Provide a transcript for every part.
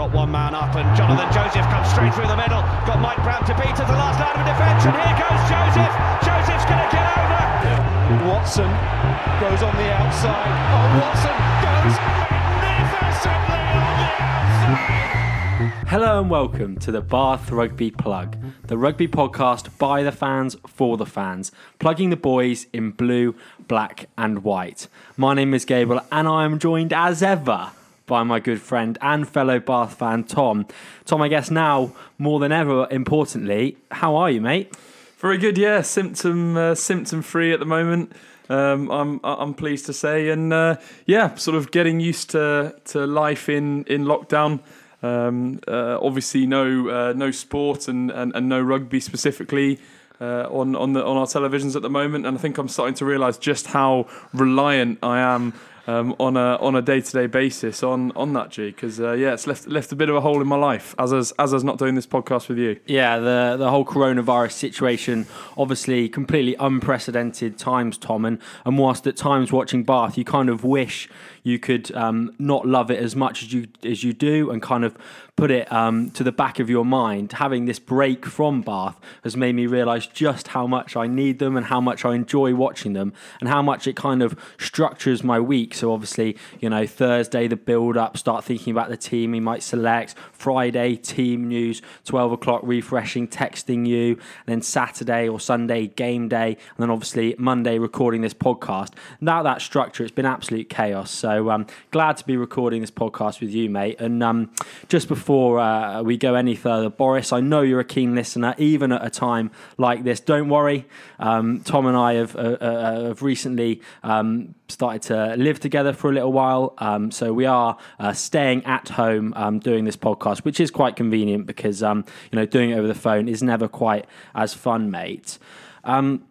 got one man up, and Jonathan Joseph comes straight through the middle. Got Mike Brown to beat at the last line of defence, and here goes Joseph. Joseph's going to get over. Watson goes on the outside. Oh, Watson goes magnificently on the outside. Hello and welcome to the Bath Rugby Plug, the rugby podcast by the fans for the fans, plugging the boys in blue, black, and white. My name is Gable, and I am joined as ever by my good friend and fellow Bath fan Tom. Tom, I guess now more than ever, importantly, how are you, mate? Very good, yeah. Symptom uh, symptom free at the moment. Um, I'm I'm pleased to say, and uh, yeah, sort of getting used to to life in in lockdown. Um, uh, obviously, no uh, no sport and, and, and no rugby specifically. Uh, on on the on our televisions at the moment, and I think I'm starting to realise just how reliant I am um, on a on a day to day basis on on that G because uh, yeah, it's left left a bit of a hole in my life as as as as not doing this podcast with you. Yeah, the the whole coronavirus situation, obviously completely unprecedented times, Tom, and and whilst at times watching Bath, you kind of wish you could um, not love it as much as you as you do, and kind of put it um, to the back of your mind. Having this break from Bath has made me realise just how much I need them and how much I enjoy watching them, and how much it kind of structures my week. So obviously, you know, Thursday the build up, start thinking about the team he might select. Friday team news, twelve o'clock refreshing, texting you, and then Saturday or Sunday game day, and then obviously Monday recording this podcast. Now that structure, it's been absolute chaos. So um, glad to be recording this podcast with you, mate. And um, just before uh, we go any further, Boris, I know you're a keen listener, even at a time like this. Don't worry, um, Tom and I have, uh, uh, have recently um, started to live together for a little while. Um, so we are uh, staying at home um, doing this podcast, which is quite convenient because um, you know doing it over the phone is never quite as fun, mate. Um,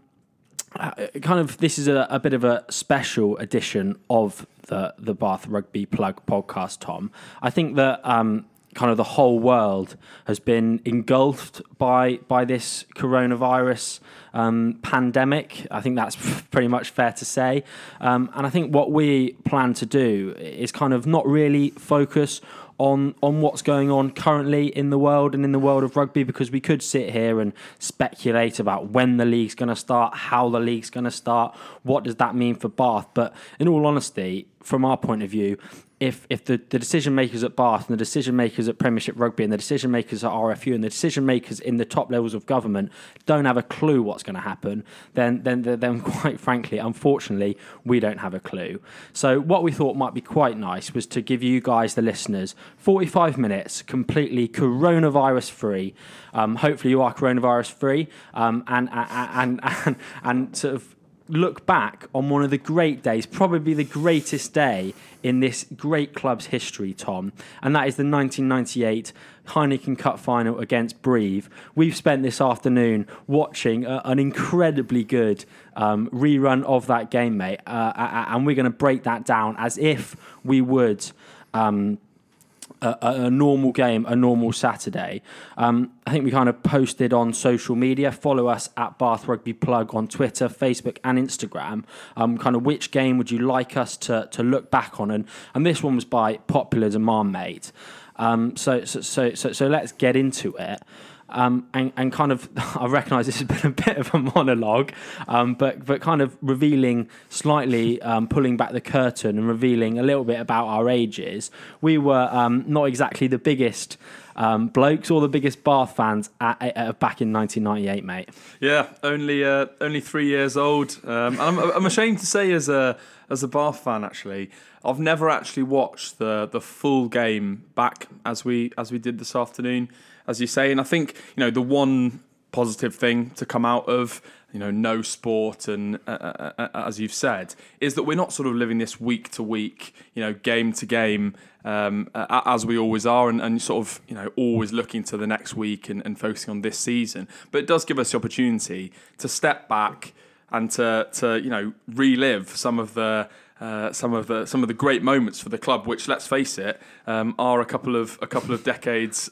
uh, kind of this is a, a, bit of a special edition of the the Bath Rugby Plug podcast, Tom. I think that um, kind of the whole world has been engulfed by by this coronavirus um, pandemic. I think that's pretty much fair to say. Um, and I think what we plan to do is kind of not really focus on on what's going on currently in the world and in the world of rugby because we could sit here and speculate about when the league's going to start, how the league's going to start, what does that mean for Bath. But in all honesty, from our point of view, if if the, the decision makers at Bath and the decision makers at Premiership Rugby and the decision makers at RFU and the decision makers in the top levels of government don't have a clue what's going to happen, then then then quite frankly, unfortunately, we don't have a clue. So what we thought might be quite nice was to give you guys, the listeners, 45 minutes completely coronavirus free. Um, hopefully, you are coronavirus free, um, and, and and and and sort of look back on one of the great days, probably the greatest day in this great club's history, Tom, and that is the 1998 Heineken Cup final against Brive. We've spent this afternoon watching a, an incredibly good um, rerun of that game, mate, uh, and we're going to break that down as if we would. Um, a, a, normal game, a normal Saturday. Um, I think we kind of posted on social media. Follow us at Bath Rugby Plug on Twitter, Facebook, and Instagram. Um, kind of which game would you like us to to look back on? And and this one was by popular demand, mate. Um, so, so so so so let's get into it. Um, and, and kind of, I recognise this has been a bit of a monologue, um, but but kind of revealing slightly, um, pulling back the curtain and revealing a little bit about our ages. We were um, not exactly the biggest um, blokes or the biggest Bath fans at, at, at, back in 1998, mate. Yeah, only uh, only three years old. Um, I'm, I'm ashamed to say, as a as a Bath fan, actually, I've never actually watched the the full game back as we as we did this afternoon as you say. And I think you know the one positive thing to come out of you know no sport and uh, uh, uh, uh as you've said is that we're not sort of living this week to week you know game to game um, uh, as we always are and, and, sort of you know always looking to the next week and, and, focusing on this season but it does give us the opportunity to step back and to to you know relive some of the uh, some of the some of the great moments for the club, which let's face it, um, are a couple of a couple of decades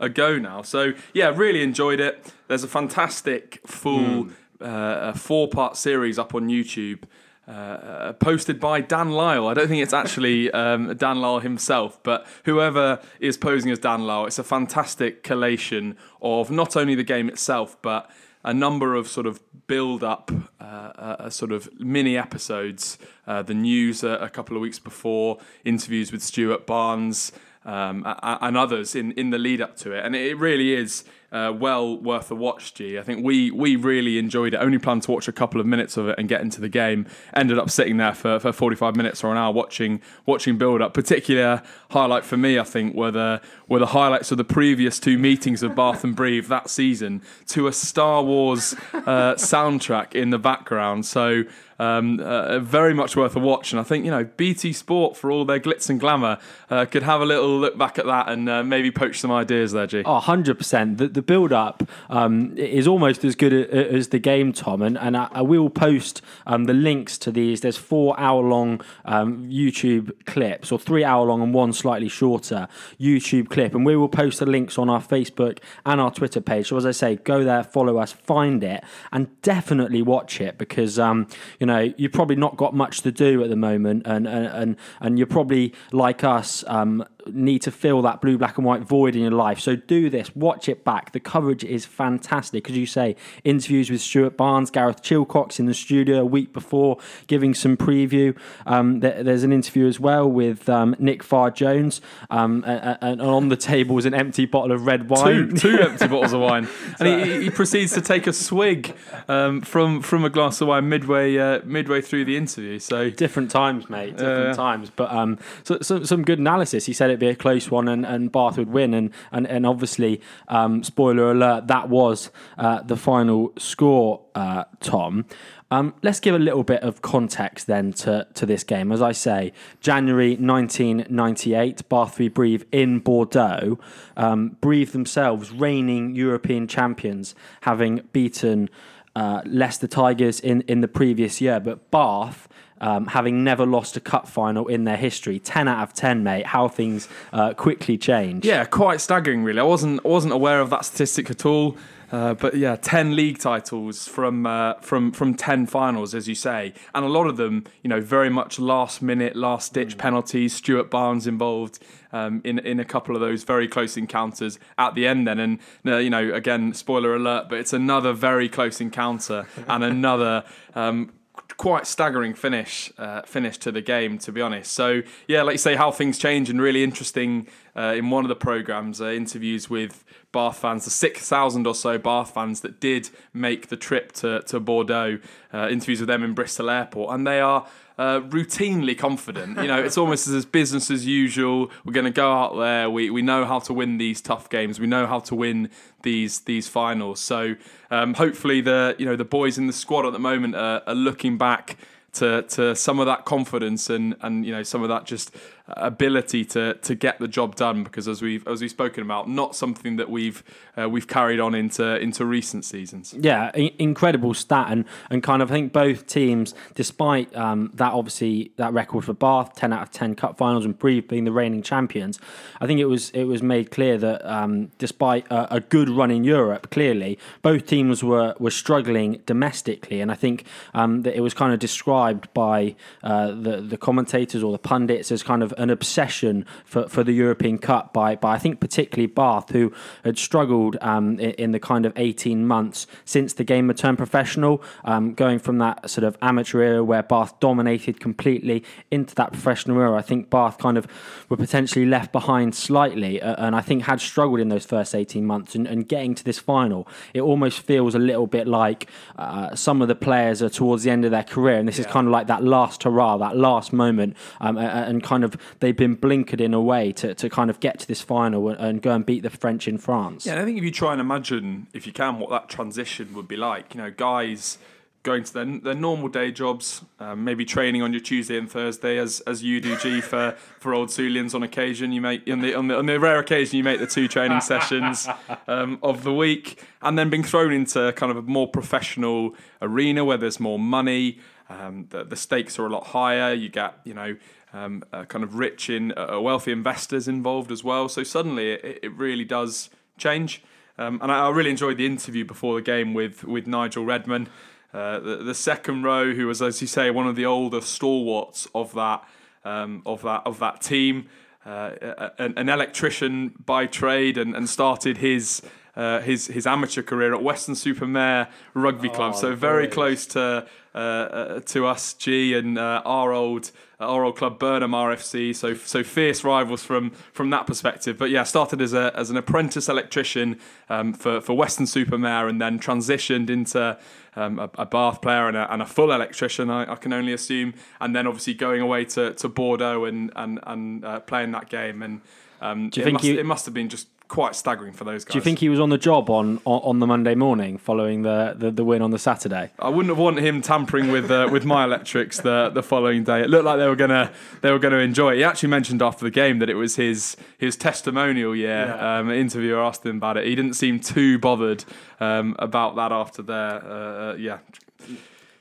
ago now. So yeah, really enjoyed it. There's a fantastic full mm. uh, four part series up on YouTube. uh, posted by Dan Lyle. I don't think it's actually um, Dan Lyle himself, but whoever is posing as Dan Lyle, it's a fantastic collation of not only the game itself, but a number of sort of build up, uh, uh, sort of mini episodes. Uh, the news a, a couple of weeks before, interviews with Stuart Barnes um, and others in, in the lead up to it. And it really is uh, well worth a watch, G. I think we we really enjoyed it. Only planned to watch a couple of minutes of it and get into the game. Ended up sitting there for, for 45 minutes or an hour watching watching build up. Particular highlight for me, I think, were the were the highlights of the previous two meetings of Bath and Brive that season to a Star Wars uh, soundtrack in the background. So um, uh, very much worth a watch. And I think you know BT Sport for all their glitz and glamour uh, could have a little look back at that and uh, maybe poach some ideas there, G. Oh, 100%. The, the build up um, is almost as good as the game, Tom. And, and I, I will post um, the links to these. There's four hour long um, YouTube clips, or three hour long and one slightly shorter YouTube clip. And we will post the links on our Facebook and our Twitter page. So, as I say, go there, follow us, find it, and definitely watch it because, um, you know, you've probably not got much to do at the moment. And, and, and, and you're probably like us um, need to fill that blue, black, and white void in your life. So do this, watch it back. The coverage is fantastic. As you say, interviews with Stuart Barnes, Gareth Chilcott in the studio a week before, giving some preview. Um, there's an interview as well with um, Nick Farr Jones, um, and, and, on the table is an empty bottle of red wine. Two, two empty bottles of wine, and he, he, proceeds to take a swig um, from from a glass of wine midway uh, midway through the interview. So different times, mate. Different uh, times, but um, so, so, some good analysis. He said it be a close one and, and Bath would win. And, and, and obviously, um, spoiler alert, that was uh, the final score, uh, Tom. Um, let's give a little bit of context then to, to this game. As I say, January 1998, Bath v Brive in Bordeaux. Um, Brive themselves, reigning European champions, having beaten uh, Leicester Tigers in, in the previous year. But Bath um, having never lost a cup final in their history. Ten out of ten, mate. How things uh, quickly change. Yeah, quite staggering, really. I wasn't wasn't aware of that statistic at all. Uh, but yeah, ten league titles from uh, from from ten finals, as you say, and a lot of them, you know, very much last minute, last ditch mm. penalties. Stuart Barnes involved um, in in a couple of those very close encounters at the end. Then, and uh, you know, again, spoiler alert, but it's another very close encounter and another. Um, quite staggering finish uh, finish to the game, to be honest. So yeah, like you say, how things change and really interesting. Uh, in one of the programs, uh, interviews with Bath fans, the six thousand or so Bath fans that did make the trip to to Bordeaux. Uh, interviews with them in Bristol Airport, and they are uh, routinely confident. You know, it's almost as business as usual. We're going to go out there. We we know how to win these tough games. We know how to win these these finals. So um, hopefully the you know the boys in the squad at the moment are, are looking back to to some of that confidence and and you know some of that just ability to to get the job done because as we've as we've spoken about not something that we've uh, we've carried on into into recent seasons. Yeah incredible stat and and kind of I think both teams despite um, that obviously that record for Bath 10 out of 10 cup finals and Brive being the reigning champions I think it was it was made clear that um, despite a, a, good run in Europe clearly both teams were were struggling domestically and I think um, that it was kind of described by uh, the the commentators or the pundits as kind of an obsession for, for the European Cup by, by I think particularly Bath, who had struggled um, in, in, the kind of 18 months since the game had turned professional, um, going from that sort of amateur era where Bath dominated completely into that professional era. I think Bath kind of were potentially left behind slightly, uh, and I think had struggled in those first 18 months. And, and getting to this final, it almost feels a little bit like uh, some of the players are towards the end of their career, and this yeah. is kind of like that last hurrah, that last moment, um, and kind of they've been blinkered in a way to, to kind of get to this final and, and, go and beat the French in France. Yeah, I think if you try and imagine, if you can, what that transition would be like, you know, guys going to their, their normal day jobs, um, maybe training on your Tuesday and Thursday, as as you do, G for for old Sulians on occasion. You make on the on the, on the rare occasion you make the two training sessions um, of the week, and then being thrown into kind of a more professional arena where there's more money. Um, the, the stakes are a lot higher. You get you know um, uh, kind of rich in uh, wealthy investors involved as well. So suddenly it, it really does change. Um, and I, I, really enjoyed the interview before the game with with Nigel Redman. Uh, the, the second row, who was, as you say, one of the older stalwarts of that um, of that of that team. Uh, an, an, electrician by trade and, and started his uh, his his amateur career at Weston-super-Mare Rugby Club. Oh, so very close to uh, uh, to us, G, and uh, our old our old club Burnham RFC. So so fierce rivals from from that perspective. But yeah, started as a as an apprentice electrician um, for for Weston-super-Mare, and then transitioned into um, a, a, Bath player and a, and a full electrician, I, I, can only assume, and then obviously going away to, to Bordeaux and and and uh, playing that game, and um, Do you it, think must, you, it must have been just quite staggering for those guys. Do you think he was on the job on on, on the Monday morning following the, the, the, win on the Saturday? I wouldn't have wanted him tampering with uh, with my electrics the the following day. It looked like they were gonna they were gonna enjoy it. He actually mentioned after the game that it was his his testimonial year. Yeah. Um, interviewer asked him about it. He didn't seem too bothered um, about that after their uh, uh yeah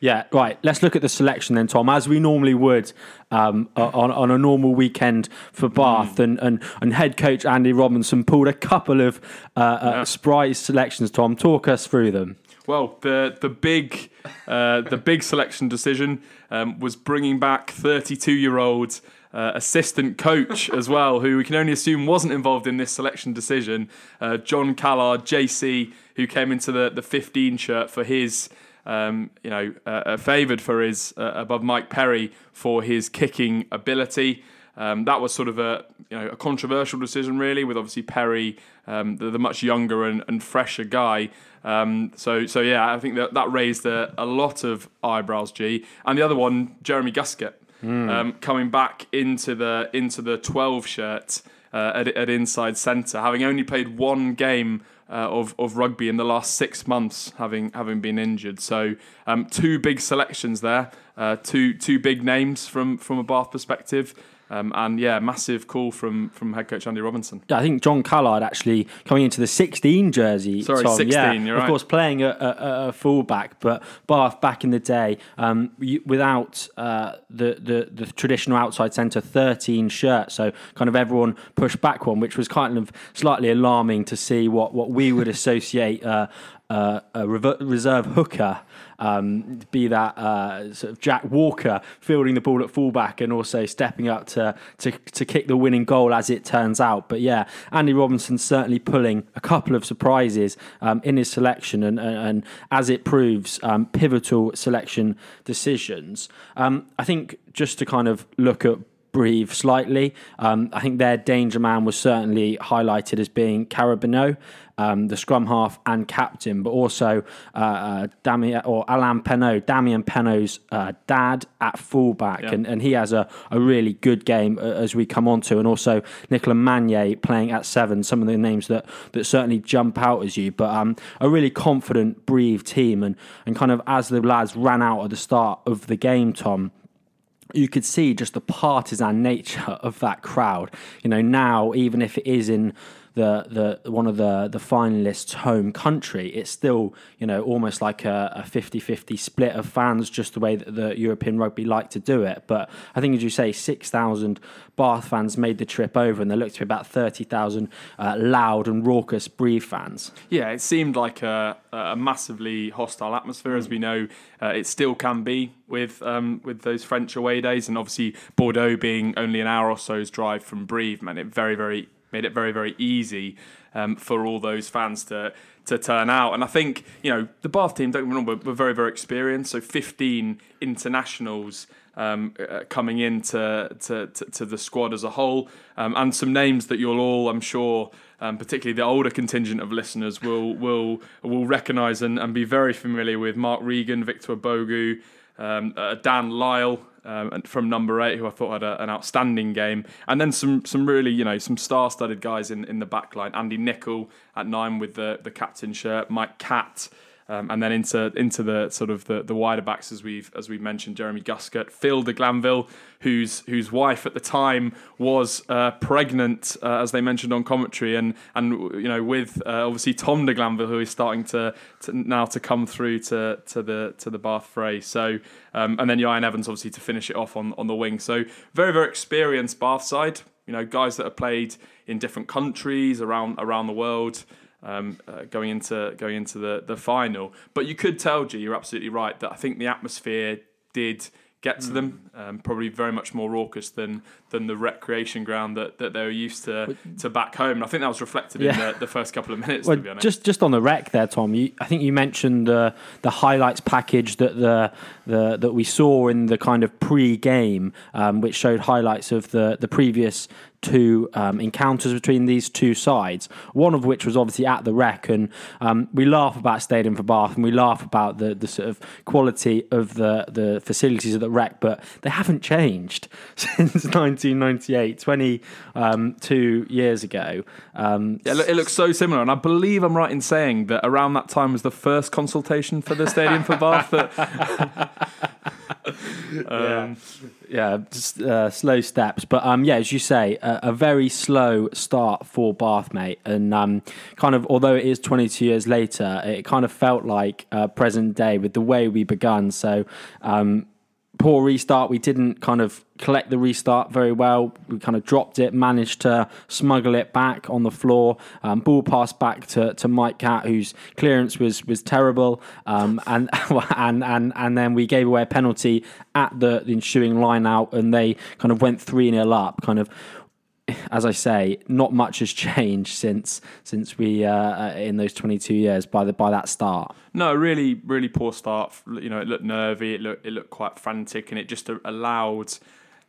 yeah, right. Let's look at the selection then, Tom, as we normally would um, on, on a normal weekend for Bath. Mm. And, and, and head coach Andy Robinson pulled a couple of uh, uh, yeah. surprise selections, Tom. Talk us through them. Well, the the big uh, the big selection decision um, was bringing back 32 year old uh, assistant coach as well, who we can only assume wasn't involved in this selection decision. Uh, Jon Callard, JC, who came into the the 15 shirt for his um, you know, uh, uh, favoured for his uh, above Mike Perry for his kicking ability. Um, that was sort of a you know a controversial decision, really, with obviously Perry, um, the, the, much younger and, and fresher guy. Um, so so yeah, I think that that raised a, a, lot of eyebrows. G and the other one, Jeremy Guscott, mm. coming back into the into the twelve shirt uh, at, at inside centre, having only played one game uh, of of rugby in the last six months, having having been injured. So um, two big selections there, uh, two two big names from from a Bath perspective. Um, and yeah, massive call from from head coach Andy Robinson. Yeah, I think Jon Callard actually coming into the 16 jersey. Sorry, Tom, 16. Yeah, you're of right. course, playing a, a, a fullback, but Bath back in the day, um, without uh, the, the the traditional outside centre 13 shirt, so kind of everyone pushed back one, which was kind of slightly alarming to see what what we would associate uh, uh, a reserve hooker, um, be that uh, sort of Jack Walker fielding the ball at fullback and also stepping up to, to to kick the winning goal as it turns out. But yeah, Andy Robinson certainly pulling a couple of surprises um, in his selection and, and, and as it proves, um, pivotal selection decisions. Um, I think just to kind of look at Brive slightly. Um, I think their danger man was certainly highlighted as being Carbonneau, um, the scrum half and captain, but also uh, uh, Damien or Alain Penaud, Damien Penaud's uh, dad at fullback, yeah. and, and he has a, a really good game uh, as we come on to, and also Nicolas Magnier playing at seven. Some of the names that, that certainly jump out as you, but um, a really confident, Brive team, and and kind of as the lads ran out at the start of the game, Tom you could see just the partisan nature of that crowd. You know, now even if it is in the the one of the the finalists' home country, it's still you know almost like a, a 50-50 split of fans, just the way that the European rugby like to do it. But I think, as you say, six thousand Bath fans made the trip over, and there looked to be about thirty thousand uh, loud and raucous Brive fans. Yeah, it seemed like a, a massively hostile atmosphere, as we know uh, it still can be with um, with those French away days, and obviously Bordeaux being only an hour or so's drive from Brive meant it very very made it very very easy um, for all those fans to to turn out. And I think you know the Bath team don't remember were very very experienced. So 15 internationals. Um, uh, coming into to, to, to, the squad as a whole, um, and some names that you'll all, I'm sure, um, particularly the older contingent of listeners, will will will recognise and, and be very familiar with Mark Regan, Victor Ubogu, um, uh, Dan Lyle, um, from number eight, who I thought had a, an outstanding game, and then some some really you know some star-studded guys in, in the back line. Andy Nicol at nine with the the captain shirt, Mike Catt um, and then into into the sort of the, the wider backs as we've as we mentioned, Jeremy Guscott, Phil de Glanville, whose whose wife at the time was uh, pregnant, uh, as they mentioned on commentary, and and you know with uh, obviously Tom de Glanville, who is starting to, to, now to come through to to the to the Bath fray. So um, and then Ieuan Evans obviously to finish it off on on the wing. So very very experienced Bath side. You know guys that have played in different countries around around the world. Um, uh, going into going into the, the final, but you could tell, G, you're absolutely right that I think the atmosphere did get to them. Um, probably very much more raucous than than the recreation ground that, that they were used to to back home. And I think that was reflected in the, the first couple of minutes. Well, to be honest, just just on the rec there, Tom. You, I think you mentioned the the highlights package that the the that we saw in the kind of pre-game, um, which showed highlights of the the previous two um, encounters between these two sides. One of which was obviously at the rec, and um, we laugh about Stadium for Bath, and we laugh about the the sort of quality of the the facilities at the rec, but they haven't changed since 1998, 22 years ago. Um, Yeah, it, it looks so similar, and I believe I'm right in saying that around that time was the first consultation for the stadium for Bath. That, um, yeah, just uh, slow steps. But um, yeah, as you say, a, a very slow start for Bath, mate. And um, kind of, although it is 22 years later, it kind of felt like uh, present day with the way we begun. So. Um, Poor restart. We didn't kind of collect the restart very well. We kind of dropped it, managed to smuggle it back on the floor. Um, ball passed back to, to Mike Catt, whose clearance was was terrible. Um, and and and and then we gave away a penalty at the, the ensuing line out, and they kind of went three 0 up. Kind of as I say, not much has changed since since we uh, in those 22 years by the by that start. no, really, really poor start. You know, it looked nervy. It looked it looked quite frantic, and it just allowed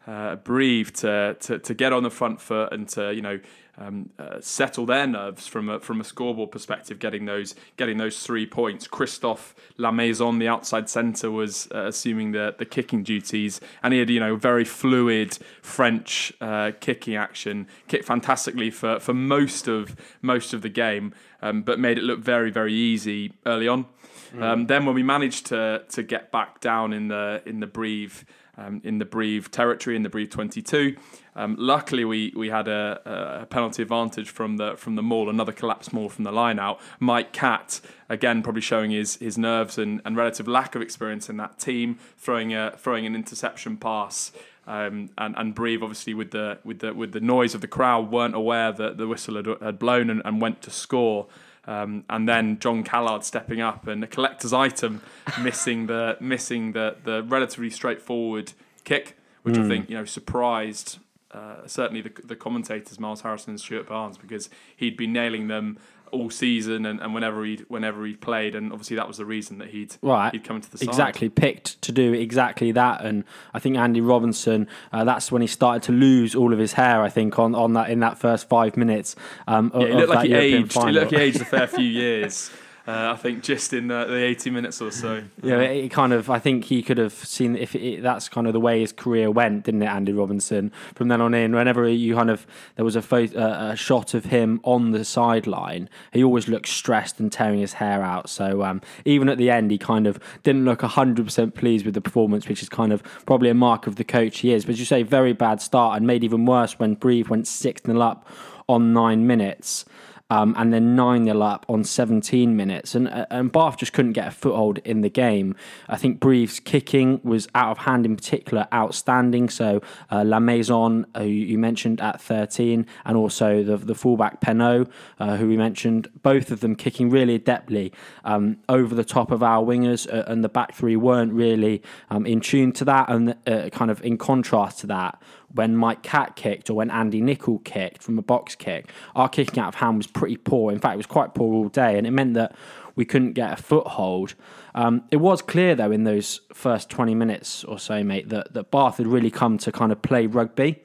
uh, Brive to, to to get on the front foot and to you know um, uh, settle their nerves from a, from a scoreboard perspective, getting those getting those three points. Christophe Lamaison, the outside centre, was uh, assuming the the kicking duties, and he had you know very fluid French uh, kicking action, kicked fantastically for, for most of most of the game, um, but made it look very very easy early on. Um, then when we managed to to get back down in the in the Brive um, in the Brive territory in the Brive 22. Um, luckily, we we had a, a penalty advantage from the from the maul, another collapse maul from the line out. Mike Catt again probably showing his his nerves and, and relative lack of experience in that team, throwing a throwing an interception pass. Um, and and Brive obviously with the with the with the noise of the crowd weren't aware that the whistle had, had blown and, and went to score. Um, and then Jon Callard stepping up and a collector's item missing the missing the the relatively straightforward kick, which I think you know surprised uh, certainly the the commentators Miles Harrison and Stuart Barnes because he'd been nailing them all season and, and whenever he whenever he played and obviously that was the reason that he'd Right. he'd come to the side. exactly picked to do exactly that and i think andy robinson uh, that's when he started to lose all of his hair i think on, on that in that first five minutes um, Yeah, he looked like he European aged. He looked like he aged a fair few years. Uh, I think just in the, the 80 minutes or so. Yeah, it kind of. I think he could have seen if it, that's kind of the way his career went, didn't it, Andy Robinson? From then on in, whenever you kind of there was a uh, a shot of him on the sideline, he always looked stressed and tearing his hair out. So um, even at the end, he kind of didn't look hundred percent pleased with the performance, which is kind of probably a mark of the coach he is. But as you say, very bad start, and made even worse when Brive went six 0 up on nine minutes um, and then 9 0 up on 17 minutes. And, uh, and Bath just couldn't get a foothold in the game. I think Brive's kicking was out of hand in particular, outstanding. So uh, Lamaison, who you mentioned at 13, and also the, the fullback Penaud, uh, who we mentioned, both of them kicking really adeptly um, over the top of our wingers, uh, and the back three weren't really um, in tune to that. And uh, kind of in contrast to that, when Mike Catt kicked or when Andy Nicol kicked from a box kick, our kicking out of hand was pretty poor. In fact, it was quite poor all day, and it meant that we couldn't get a foothold. Um, it was clear, though, in those first 20 minutes or so, mate, that, that Bath had really come to kind of play rugby.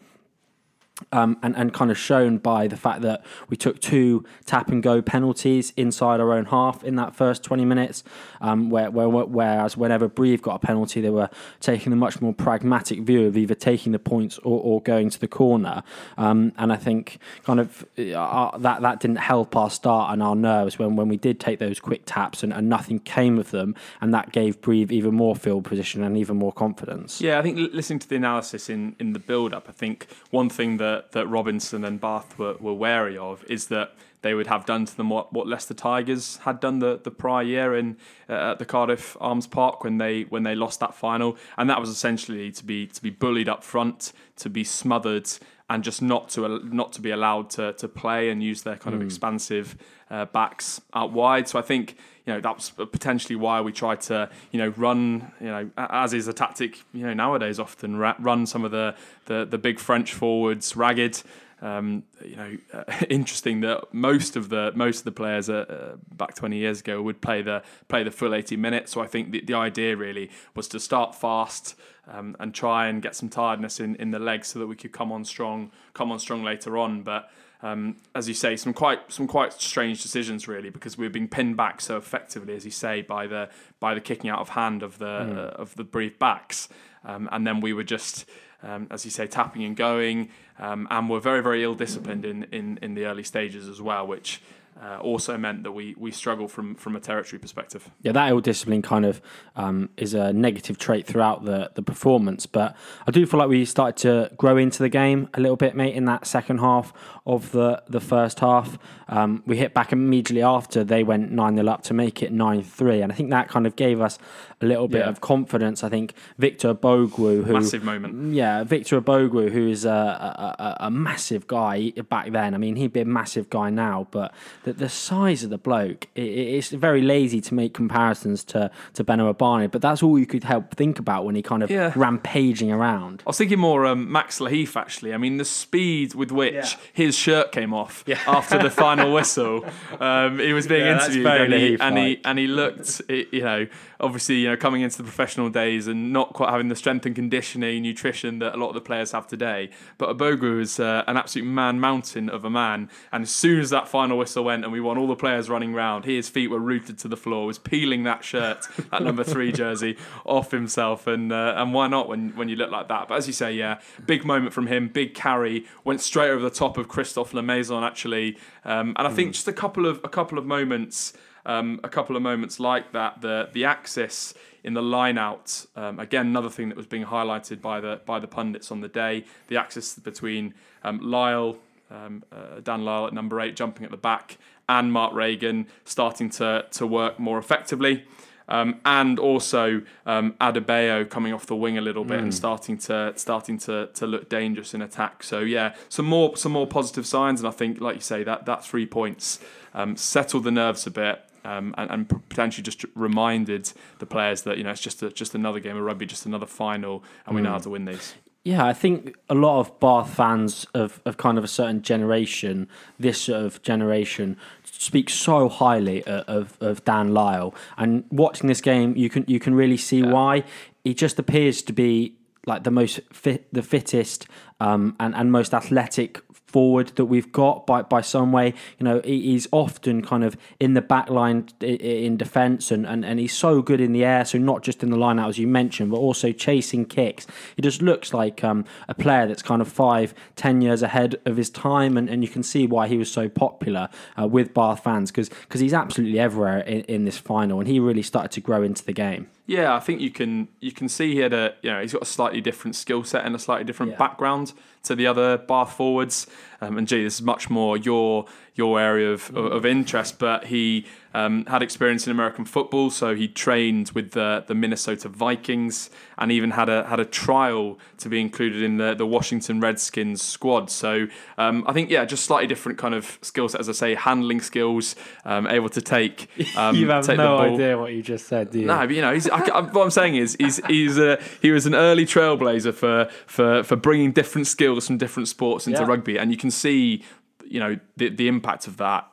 Um, and, and kind of shown by the fact that we took two tap and go penalties inside our own half in that first 20 minutes. Um, where, where, whereas whenever Brive got a penalty, they were taking a much more pragmatic view of either taking the points or, or going to the corner. Um, and I think kind of uh, that that didn't help our start and our nerves when, when we did take those quick taps and, and nothing came of them. And that gave Brive even more field position and even more confidence. Yeah, I think listening to the analysis in, in the build up, I think one thing that, that Robinson and Bath were, were wary of is that they would have done to them what, what Leicester Tigers had done the, the prior year in uh, at the Cardiff Arms Park when they when they lost that final, and that was essentially to be to be bullied up front, to be smothered, and just not to not to be allowed to to play and use their kind of expansive uh, backs out wide. So I think you know that's potentially why we try to you know run you know as is a tactic you know nowadays often ra- run some of the the, the big French forwards ragged. Um, you know, uh, interesting that most of the most of the players uh, uh, back 20 years ago would play the play the full 80 minutes. So I think the, the idea really was to start fast um, and try and get some tiredness in, in the legs so that we could come on strong come on strong later on. But um, as you say, some quite some quite strange decisions really because we were being pinned back so effectively, as you say, by the by the kicking out of hand of the uh, of the Brive backs, um, and then we were just. Um, as you say, tapping and going, um, and were very, very ill disciplined in, in, in the early stages as well, which uh, also meant that we we struggle from from a territory perspective. Yeah, that ill discipline kind of um, is a negative trait throughout the the performance. But I do feel like we started to grow into the game a little bit, mate, in that second half of the the first half. Um, we hit back immediately after they went nine 0 up to make it nine three, and I think that kind of gave us a little bit Yeah. of confidence. I think Victor Ubogu, who Massive moment. yeah, Victor Ubogu, who is a, a, a, a massive guy back then. I mean, he'd be a massive guy now, but the, the size of the bloke, it, it's very lazy to make comparisons to, to Beno Obano, but that's all you could help think about when he kind of Yeah. rampaging around. I was thinking more um, Max Lahiff actually. I mean, the speed with which Yeah. his shirt came off after the final whistle. Um, he was being Yeah, interviewed and, he, and he and he looked, you know, obviously, you know, coming into the professional days and not quite having the strength and conditioning, nutrition that a lot of the players have today. But Ubogu is uh, an absolute man mountain of a man. And as soon as that final whistle went and we won all the players running round, his feet were rooted to the floor. Was peeling that shirt, that number three jersey, off himself. And uh, and why not when when you look like that? But as you say, yeah, big moment from him, big carry, went straight over the top of Christophe Lamaison actually. Um, and I think just a couple of a couple of moments um, a couple of moments like that. The the axis in the line out um, again another thing that was being highlighted by the by the pundits on the day. The axis between um, Lyle. Um, uh, Dan Lyle at number eight jumping at the back and Mark Regan starting to to work more effectively um, and also um, Adebayo coming off the wing a little bit and starting to starting to to look dangerous in attack. So yeah, some more some more positive signs, and I think, like you say, that that three points um, settled the nerves a bit. Um, and, and potentially just reminded the players that you know it's just a, just another game of rugby, just another final, and we know how to win these. Yeah, I think a lot of Bath fans of, of kind of a certain generation, this sort of generation, speak so highly of, of, Dan Lyle. And watching this game, you can you can really see why. He just appears to be like the most fit, the fittest, um, and and most athletic forward that we've got by by some way. You know, he's often kind of in the back line in defence, and, and, and he's so good in the air. So not just in the line out as you mentioned, but also chasing kicks. He just looks like um, a player that's kind of five, ten years ahead of his time, and, and you can see why he was so popular uh, with Bath fans because he's absolutely everywhere in, in this final, and he really started to grow into the game. Yeah, I think you can you can see he had a you know he's got a slightly different skill set and a slightly different Yeah. background to the other Bath forwards. Um, and gee, this is much more your your area of, of, of interest. But he um, had experience in American football, so he trained with the the Minnesota Vikings and even had a had a trial to be included in the the Washington Redskins squad. So um, I think yeah, just slightly different kind of skill set, as I say, handling skills, um, able to take um, you have take the ball. what you just said, do you? No, but you know, he's, I, I, what I'm saying is, he's he's a, he was an early trailblazer for for for bringing different skills from different sports into Yeah. rugby, and you can see, you know, the the impact of that.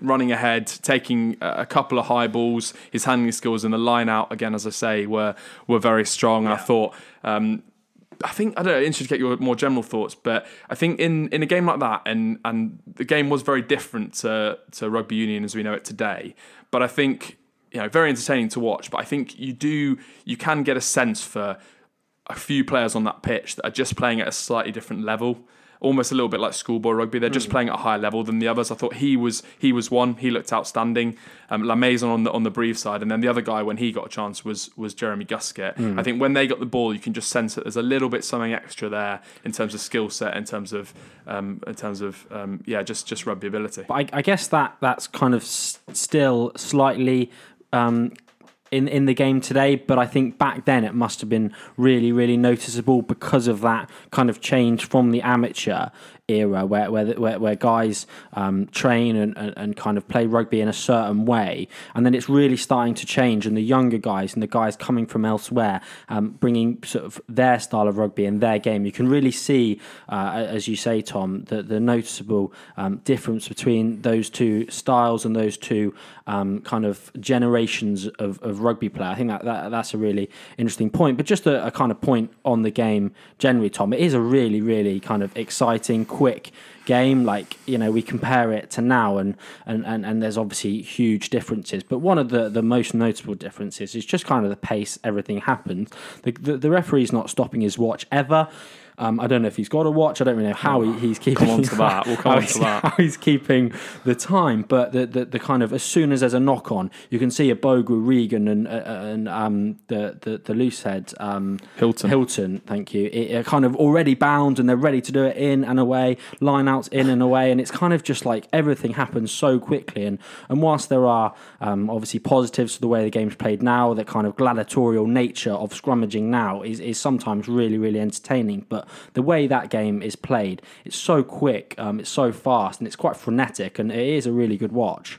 Running ahead, taking a couple of high balls, his handling skills and the line out again, as I say, were were very strong. And I thought. Um, I think I don't know. Interested to get your more general thoughts, but I think in, in a game like that, and and the game was very different to to rugby union as we know it today. But I think you know very entertaining to watch. But I think you do you can get a sense for a few players on that pitch that are just playing at a slightly different level. Almost a little bit like schoolboy rugby. They're just playing at a higher level than the others. I thought he was he was one. He looked outstanding. Um, Lamaison on the on the Brive side, and then the other guy when he got a chance was was Jeremy Guscott. I think when they got the ball, you can just sense that there's a little bit something extra there in terms of skill set, in terms of um, in terms of um, yeah, just just rugby ability. But I, I guess that that's kind of s- still slightly um, in in the game today, but I think back then it must have been really really noticeable because of that kind of change from the amateur era where where where, where guys um, train and, and, and kind of play rugby in a certain way, and then it's really starting to change, and the younger guys and the guys coming from elsewhere um, bringing sort of their style of rugby and their game. You can really see, uh, as you say, Tom, the the noticeable um, difference between those two styles and those two um, kind of generations of, of rugby player. I think that, that that's a really interesting point. But just a, a kind of point on the game generally, Tom. It is a really really kind of exciting quick game. Like you know, we compare it to now, and and and, and there's obviously huge differences. But one of the the most notable differences is just kind of the pace everything happens. The the, the referee's not stopping his watch ever. Um, I don't know if he's got a watch. I don't really know how he, he's keeping. Come on to that. We'll come on he's- to that. How he's keeping the time, but the, the, the kind of as soon as there's a knock on, you can see Ubogu Regan and uh, and um, the the the loose head um, Hilton. Hilton, thank you. It, it kind of already bound and they're ready to do it in and away, line outs in and away, and it's kind of just like everything happens so quickly. And and whilst there are um, obviously positives to the way the game's played now, the kind of gladiatorial nature of scrummaging now is is sometimes really really entertaining. But the way that game is played, it's so quick, um, it's so fast, and it's quite frenetic, and it is a really good watch.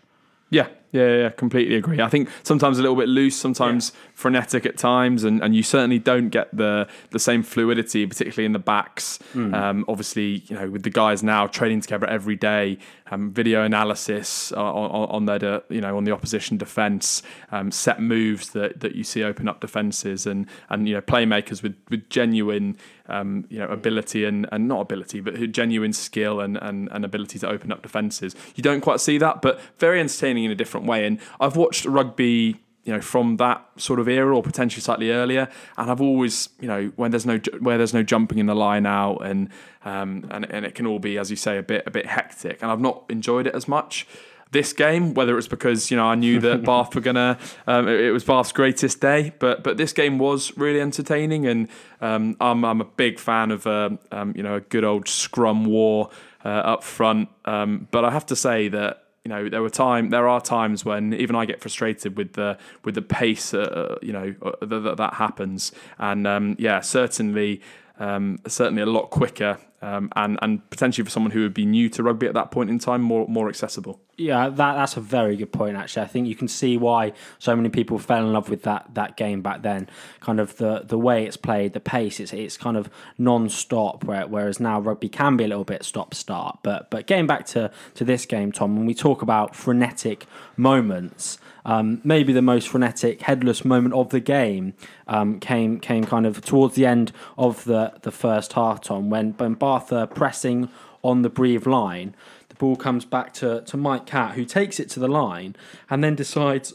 Yeah, yeah, yeah, completely agree. I think sometimes a little bit loose, sometimes frenetic at times, and, and you certainly don't get the the same fluidity, particularly in the backs. Um, obviously, you know, with the guys now training together every day, um, video analysis on, on, on their, you know, on the opposition defence, um, set moves that, that you see open up defences, and and you know, playmakers with with genuine, um, you know, ability and, and not ability, but genuine skill and, and, and ability to open up defences. You don't quite see that, but very entertaining in a different way. And I've watched rugby you know from that sort of era or potentially slightly earlier. And I've always you know when there's no where there's no jumping in the line out and um and, and it can all be as you say a bit a bit hectic. And I've not enjoyed it as much this game whether it's because you know I knew that Bath were gonna um, it, it was Bath's greatest day. But but this game was really entertaining. And um, I'm, I'm a big fan of uh, um, you know a good old scrum war uh, up front. Um, but I have to say that you know there were time there are times when even I get frustrated with the with the pace uh, you know uh, that, that that happens. And um, yeah certainly um, certainly a lot quicker um, and and potentially for someone who would be new to rugby at that point in time more more accessible Yeah, that that's a very good point. Actually, I think you can see why so many people fell in love with that that game back then. Kind of the the way it's played, the pace. It's it's kind of non-stop. Where, whereas now rugby can be a little bit stop-start. But but getting back to to this game, Tom, when we talk about frenetic moments, um, maybe the most frenetic headless moment of the game um, came came kind of towards the end of the the first half, Tom, when when Bath are pressing on the Brive line. The ball comes back to, to Mike Catt, who takes it to the line and then decides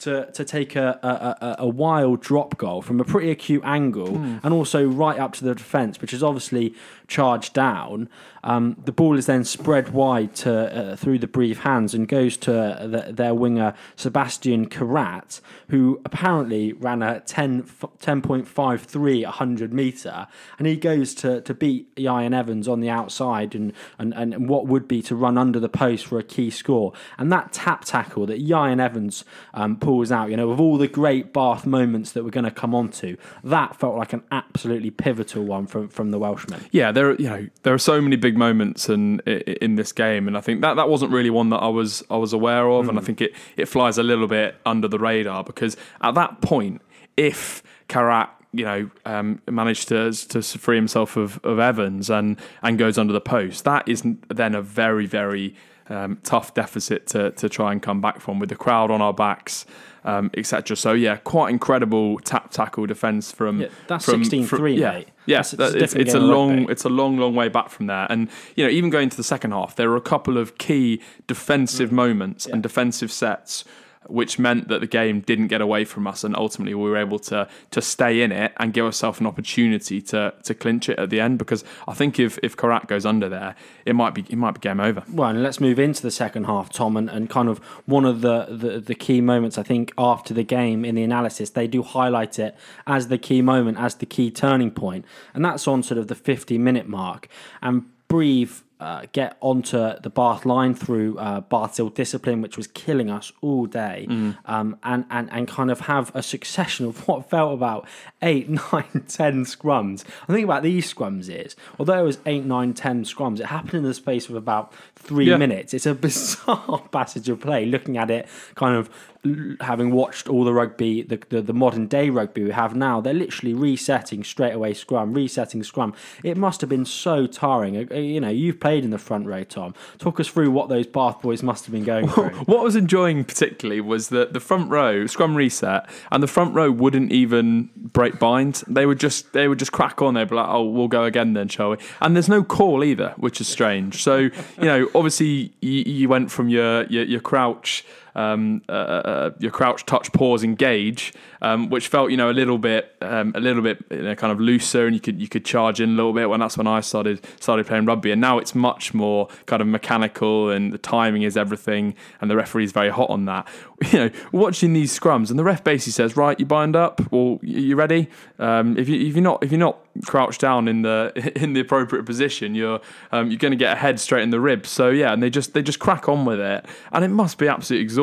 to, to take a, a, a, a wild drop goal from a pretty acute angle and also right up to the defence, which is obviously charged down. Um, the ball is then spread wide to uh, through the Brive hands and goes to the, their winger Sebastian Carrat, who apparently ran a 10, 10.53 100 metre, and he goes to, to beat Ieuan Evans on the outside and, and, and what would be to run under the post for a key score. And that tap tackle that Ieuan Evans um, pulls out, you know, of all the great Bath moments that we're going to come on to, that felt like an absolutely pivotal one from, from the Welshman. yeah, there are you know there are so many big moments in in this game, and I think that that wasn't really one that I was I was aware of, and I think it it flies a little bit under the radar because at that point, if Carrat you know um, managed to to free himself of, of Evans and and goes under the post, that is then a very very um, tough deficit to to try and come back from with the crowd on our backs. Um, etc. So yeah, quite incredible tap tackle defense from Yeah, that's from, 16-3, from- yeah, mate. yeah. That's- it's that- it's, it's a long rugby. it's a long, long way back from there. And you know, even going to the second half, there were a couple of key defensive moments and defensive sets, which meant that the game didn't get away from us, and ultimately we were able to to stay in it and give ourselves an opportunity to to clinch it at the end. Because I think if if Carrat goes under there, it might be it might be game over. Well, and let's move into the second half, Tom, and, and kind of one of the, the, the key moments, I think, after the game in the analysis, they do highlight it as the key moment, as the key turning point, and that's on sort of the 50 minute mark. And Brive uh, get onto the Bath line through uh, Bath's ill discipline, which was killing us all day, um, and, and, and kind of have a succession of what felt about eight, nine, ten scrums. I think about these scrums is, although it was eight, nine, ten scrums, it happened in the space of about three Yeah. minutes. It's a bizarre passage of play looking at it kind of having watched all the rugby, the, the, the modern day rugby we have now, they're literally resetting straight away scrum, resetting scrum. It must have been so tiring. Uh, You know, you've played in the front row, Tom. Talk us through what those Bath boys must have been going through. What I was enjoying particularly was that the front row scrum reset, and the front row wouldn't even break bind. They would just they would just crack on. They'd be like, "Oh, we'll go again then, shall we?" And there's no call either, which is strange. So you know, obviously you, you went from your your, your crouch. Um, uh, uh, your crouch, touch, pause, engage, um, which felt you know a little bit, um, a little bit you know, kind of looser, and you could you could charge in a little bit. When that's when I started started playing rugby, and now it's much more kind of mechanical, and the timing is everything, and the referee's very hot on that. You know, watching these scrums, and the ref basically says, "Right, you bind up, or you ready? Um, if you if you're not if you're not crouched down in the in the appropriate position, you're um, you're going to get a head straight in the ribs. So yeah, and they just they just crack on with it, and it must be absolutely exhausting,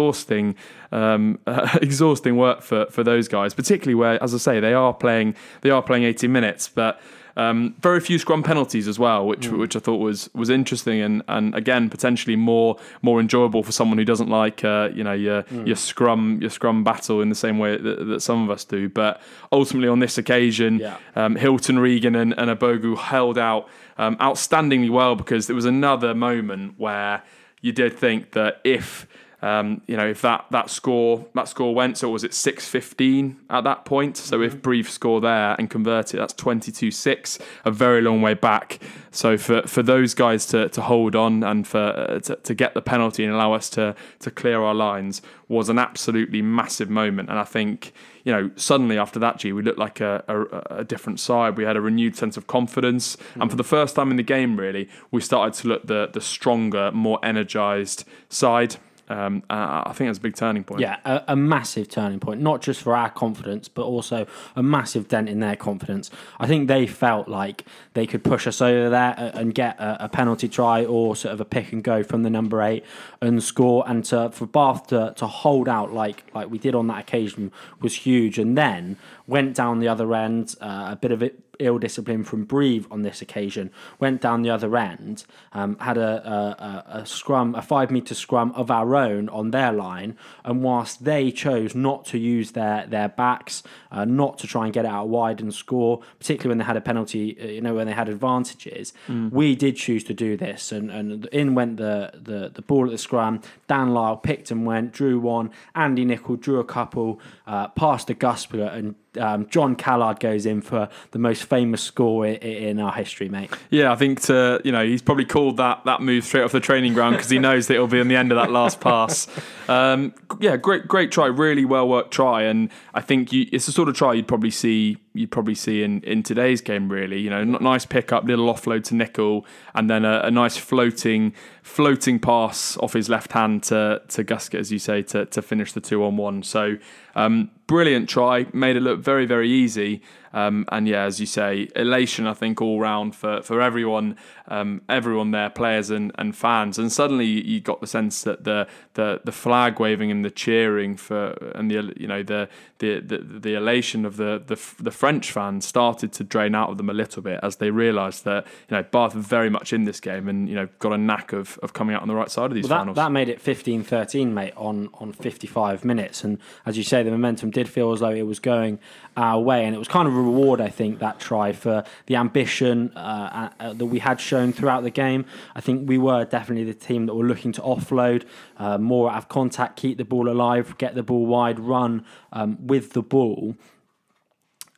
um, exhausting work for for those guys, particularly where, as I say, they are playing they are playing 80 minutes, but. Um, very few scrum penalties as well, which which I thought was was interesting and, and again potentially more more enjoyable for someone who doesn't like uh, you know your your scrum your scrum battle in the same way that, that some of us do. But ultimately on this occasion, Yeah. um, Hilton, Regan, and, and Ubogu held out um, outstandingly well because there was another moment where you did think that if um, you know if that that score that score went, so was it six fifteen at that point? So if Brive score there and convert it, that's twenty two six, a very long way back. So for, for those guys to, to hold on and for uh, to, to get the penalty and allow us to to clear our lines was an absolutely massive moment. And I think you know, suddenly after that, G, we looked like a, a, a different side. We had a renewed sense of confidence, and for the first time in the game, really, we started to look the the stronger, more energised side. Um, uh, I think that's a big turning point. Yeah, a, a massive turning point, not just for our confidence, but also a massive dent in their confidence. I think they felt like they could push us over there and get a, a penalty try or sort of a pick and go from the number eight and score. And to, for Bath to, to hold out like like we did on that occasion was huge. And then went down the other end, uh, a bit of it ill discipline from Brive on this occasion. Went down the other end, um, had a, a, a, a scrum, a five meter scrum of our own on their line, and whilst they chose not to use their their backs, uh, not to try and get out wide and score, particularly when they had a penalty, uh, you know, when they had advantages, we did choose to do this, and, and in went the, the the ball at the scrum. Dan Lyle picked and went, drew one. Andy Nicol drew a couple, uh, passed to Guscott, and um, Jon Callard goes in for the most famous score in, our history, mate. Yeah, I think to you know he's probably called that that move straight off the training ground because he knows that it'll be on the end of that last pass. Um, yeah, great great try, really well worked try, and I think you, it's the sort of try you'd probably see you'd probably see in, in today's game. Really, you know, nice pickup, little offload to Nicol, and then a, a nice floating floating pass off his left hand to to Guscott, as you say, to to finish the two on one. So um, brilliant try, made it look very very easy. Um, and yeah, as you say, elation I think all round for for everyone, um, everyone there, players and, and fans. And suddenly you got the sense that the the, the flag waving and the cheering for and the you know the the the, the elation of the, the the French fans started to drain out of them a little bit as they realised that you know Bath are very much in this game and you know got a knack of, of coming out on the right side of these Well, that, finals. that made it 15-13, mate, on, on 55 minutes. And as you say, the momentum did feel as though it was going our way. And it was kind of reward, I think, that try for the ambition uh, uh, that we had shown throughout the game. I think we were definitely the team that were looking to offload, uh, more out of contact, keep the ball alive, get the ball wide, run um, with the ball.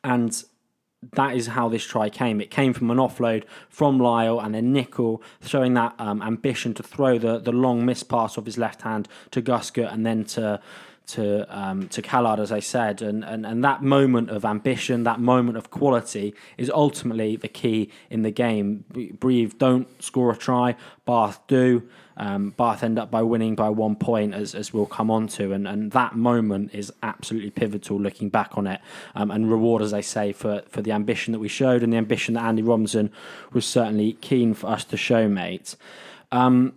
And that is how this try came. It came from an offload from Lyle and then Nicol, showing that um, ambition to throw the, the long miss pass of his left hand to Guscott and then to to um, to Callard, as I said, and, and and that moment of ambition, that moment of quality, is ultimately the key in the game. Brive don't score a try, Bath do. Um, Bath end up by winning by one point, as, as we'll come on to, and, and that moment is absolutely pivotal looking back on it, um, and reward, as I say, for, for the ambition that we showed and the ambition that Andy Robinson was certainly keen for us to show, mate. Um,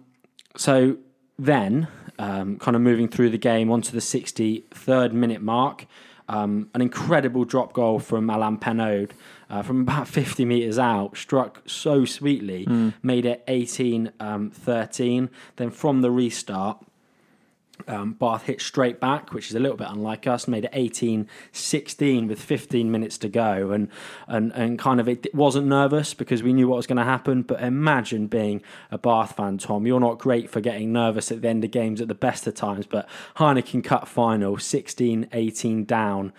so then, um, kind of moving through the game onto the 63rd minute mark, um, an incredible drop goal from Alain Penaud uh, from about 50 metres out, struck so sweetly, mm. made it 18 um, 13. Then from the restart, um, Bath hit straight back, which is a little bit unlike us, made it 18 16 with 15 minutes to go. And, and, and kind of it wasn't nervous because we knew what was going to happen. But imagine being a Bath fan, Tom. You're not great for getting nervous at the end of games at the best of times, but Heineken Cup final, 16 18 down.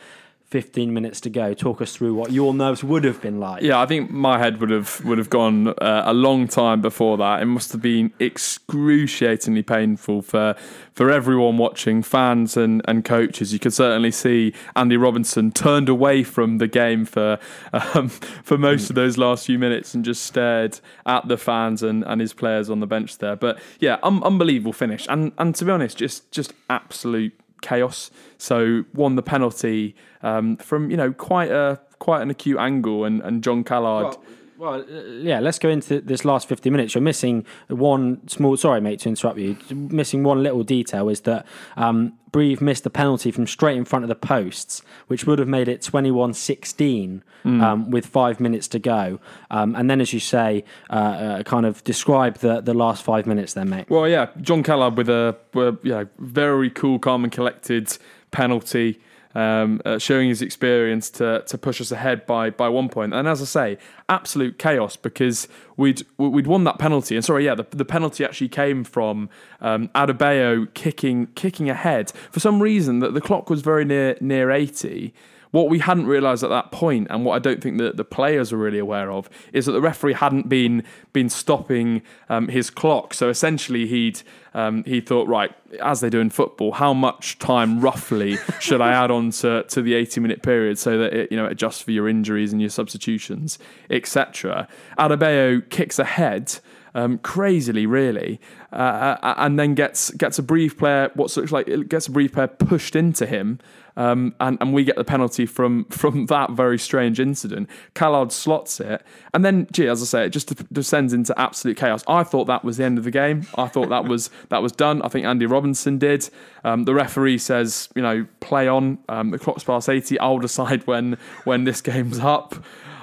15 minutes to go. Talk us through what your nerves would have been like. Yeah, I think my head would have would have gone uh, a long time before that. It must have been excruciatingly painful for for everyone watching, fans and, and coaches. You could certainly see Andy Robinson turned away from the game for um, for most of those last few minutes and just stared at the fans and, and his players on the bench there. But yeah, un- unbelievable finish. And and to be honest, just just absolute chaos. So won the penalty um, from you know quite a quite an acute angle, and, and Jon Callard. Well, well, uh, yeah, let's go into this last 50 minutes. You're missing one small, sorry, mate, to interrupt you. Missing one little detail is that um, Brive missed the penalty from straight in front of the posts, which would have made it 21 16 mm. um, with five minutes to go. Um, and then, as you say, uh, uh, kind of describe the, the last five minutes then, mate. Well, yeah, Jon Callard with a, a you know, very cool, calm, and collected penalty um, uh, showing his experience to to push us ahead by by one point. And as I say, absolute chaos because we'd we'd won that penalty. And sorry, yeah, the, the penalty actually came from um, Adebayo kicking kicking ahead for some reason that the clock was very near near eighty. What we hadn't realised at that point, and what I don't think that the players were really aware of, is that the referee hadn't been been stopping um, his clock. So essentially, he'd um, he thought, right, as they do in football, how much time roughly should I add on to, to the 80 minute period so that it you know adjusts for your injuries and your substitutions, etc. Adebayo kicks ahead. Um, crazily, really, uh, uh and then gets gets a Brive player. What looks like it gets a Brive player pushed into him, um, and, and we get the penalty from from that very strange incident. Callard slots it, and then, gee, as I say, it just descends into absolute chaos. I thought that was the end of the game. I thought that was that was done. I think Andy Robinson did. Um, the referee says, you know, play on. Um, the clock's past eighty. I'll decide when when this game's up.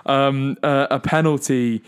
Um, uh, a penalty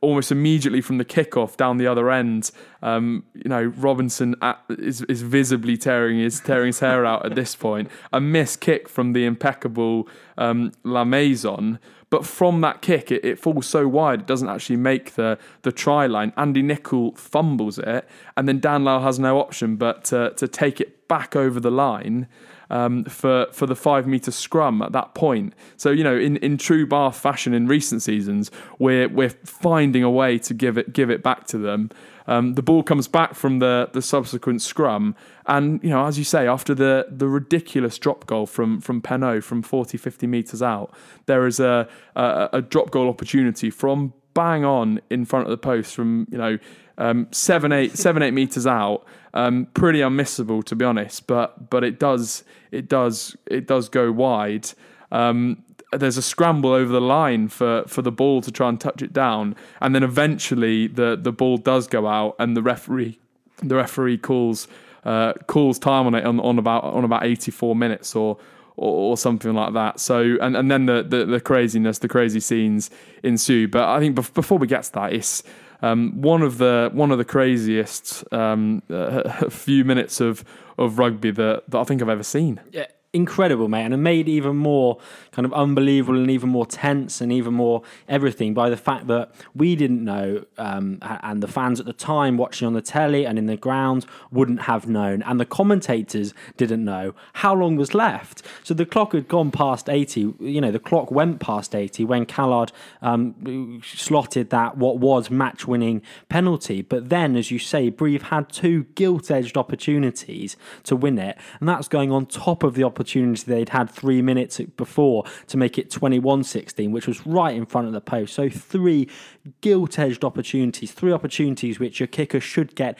almost immediately from the kickoff down the other end. Um, you know, Robinson at, is is visibly tearing his tearing his hair out at this point. A missed kick from the impeccable um, Lamaison. But from that kick, it, it, falls so wide, it doesn't actually make the, the try line. Andy Nicol fumbles it, and then Dan Lyle has no option but to, to take it back over the line um, for for the five meter scrum at that point. So you know, in, in true Bath fashion in recent seasons, we're we're finding a way to give it give it back to them. Um, the ball comes back from the the subsequent scrum, and you know, as you say, after the the ridiculous drop goal from from Penaud from 40, 50 meters out, there is a, a a drop goal opportunity from bang on in front of the post from you know um, seven eight seven eight meters out. Um, pretty unmissable to be honest, but but it does it does it does go wide. Um, there's a scramble over the line for, for the ball to try and touch it down, and then eventually the, the ball does go out, and the referee the referee calls uh, calls time on it on, on about on about 84 minutes or or, or something like that. So and, and then the, the, the craziness, the crazy scenes ensue. But I think before we get to that, it's um, one of the one of the craziest um, uh, few minutes of of rugby that, that I think I've ever seen. Yeah, incredible, mate, and it made even more kind of unbelievable and even more tense and even more everything by the fact that we didn't know, um, and the fans at the time watching on the telly and in the ground wouldn't have known, and the commentators didn't know how long was left. So the clock had gone past 80. You know, the clock went past 80 when Callard um, slotted that what was match winning penalty. But then, as you say, Brive had two gilt edged opportunities to win it, and that's going on top of the opportunity they'd had three minutes before to make it 21 16, which was right in front of the post. So, three gilt edged opportunities, three opportunities which your kicker should get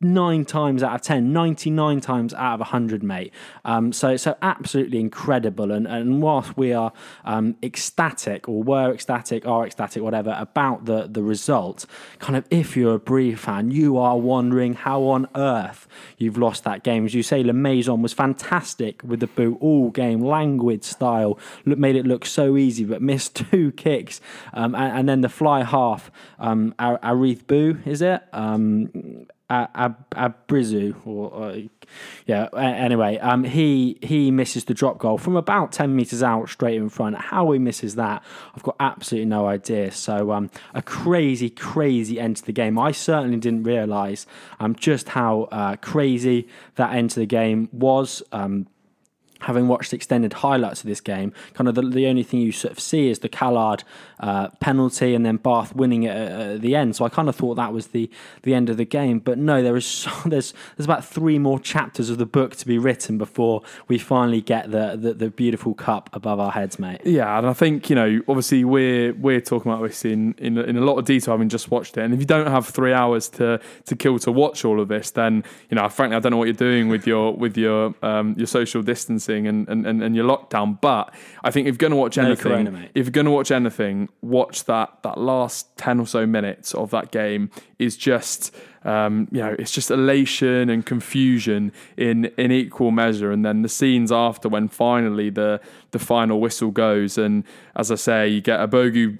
nine times out of 10, 99 times out of 100, mate. Um, so, so absolutely incredible. And, and whilst we are um, ecstatic, or were ecstatic, are ecstatic, whatever, about the, the result, kind of if you're a Brive fan, you are wondering how on earth you've lost that game. As you say, Lamaison was fantastic with the boot all game, languid style, made it look so easy, but missed two kicks. Um, and, and, then the fly half, um, Arith Boo, is it? Um, Abrizu, or, or yeah. Anyway, um, he he misses the drop goal from about ten meters out, straight in front. How he misses that, I've got absolutely no idea. So um, a crazy, crazy end to the game. I certainly didn't realise um just how uh, crazy that end to the game was. Um, having watched extended highlights of this game, kind of the, the only thing you sort of see is the Callard uh, penalty and then Bath winning it at, at, the end. So I kind of thought that was the the end of the game. But no, there is so, there's there's about three more chapters of the book to be written before we finally get the, the, the beautiful cup above our heads, mate. Yeah, and I think you know obviously we're we're talking about this in in, in a lot of detail having just watched it. And if you don't have three hours to to kill to watch all of this, then you know frankly I don't know what you're doing with your with your um, your social distancing and, and, and, your lockdown. But I think if you're going to watch anything, corona, if you're going to watch anything, watch that that last ten or so minutes of that game is just. Um, you know, it's just elation and confusion in in equal measure, and then the scenes after when finally the the final whistle goes, and as I say, you get Ubogu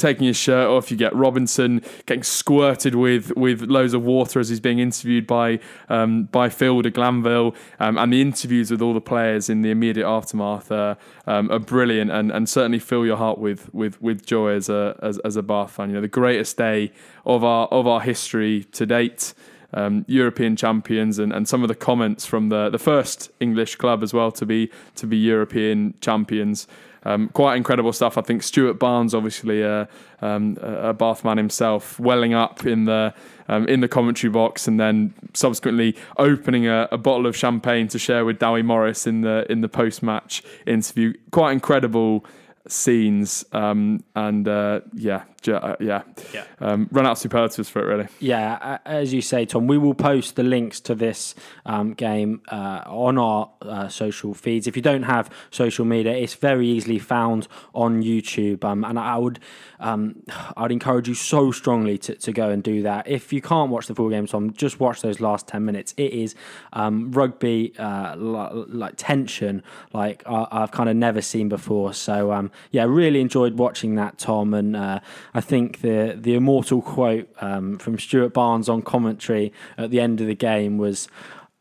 taking his shirt off. You get Robinson getting squirted with with loads of water as he's being interviewed by um, by Phil de Glanville, um, and the interviews with all the players in the immediate aftermath are, um, are brilliant and, and certainly fill your heart with with with joy as a as, as a Bath fan. You know, the greatest day of our of our history to date. Um, European champions and, and some of the comments from the, the first English club as well to be to be European champions. Um, quite incredible stuff. I think Stuart Barnes, obviously a, um, a Bath man himself, welling up in the um, in the commentary box, and then subsequently opening a, a, bottle of champagne to share with Dewi Morris in the in the post match interview. Quite incredible scenes um, and uh, yeah uh, yeah. Yeah. Um, run out of superlatives for it really. Yeah as you say tom we will post the links to this um, game uh, on our uh, social feeds. If you don't have social media it's very easily found on youtube um, and i would um, i'd encourage you so strongly to, to go and do that. If you can't watch the full game tom just watch those last 10 minutes. It is um, rugby uh, like tension like i've kind of never seen before. So um, yeah, really enjoyed watching that, Tom. And uh, I think the the immortal quote um, from Stuart Barnes on commentary at the end of the game was.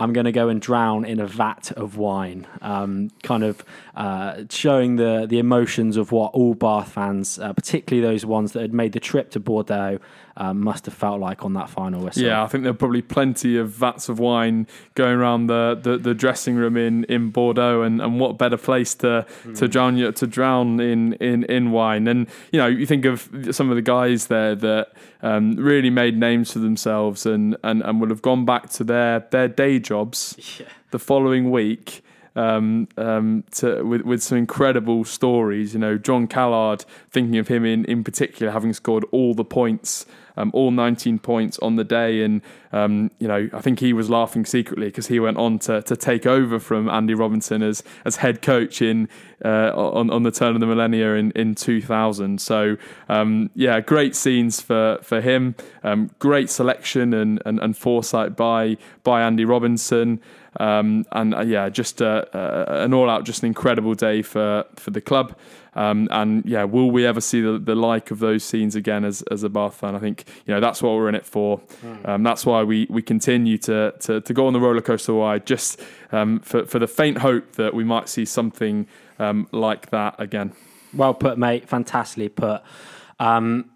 I'm going to go and drown in a vat of wine, um, kind of uh, showing the the emotions of what all Bath fans, uh, particularly those ones that had made the trip to Bordeaux, um, must have felt like on that final whistle. Yeah, I think there are probably plenty of vats of wine going around the, the, the dressing room in, in Bordeaux, and, and what better place to mm. to drown to drown in, in in wine. And you know, you think of some of the guys there that um, really made names for themselves and, and, and would have gone back to their their day jobs yeah. the following week um, um, to, with, with some incredible stories. You know, Jon Callard, thinking of him in, in particular, having scored all the points, um, all 19 points on the day. And, um, you know, I think he was laughing secretly because he went on to, to take over from Andy Robinson as, as head coach in uh, on, on the turn of the millennia in, in 2000. So, um, yeah, great scenes for, for him. Um, great selection and, and, and foresight by, by Andy Robinson. Um, and uh, yeah, just uh, uh, an all out, just an incredible day for for the club. Um, and yeah, will we ever see the, the like of those scenes again as, as a Bath fan? I think you know that's what we're in it for. Um, that's why we, we continue to, to, to go on the roller coaster ride, just um, for for the faint hope that we might see something um, like that again. Well put, mate. Fantastically put. Um,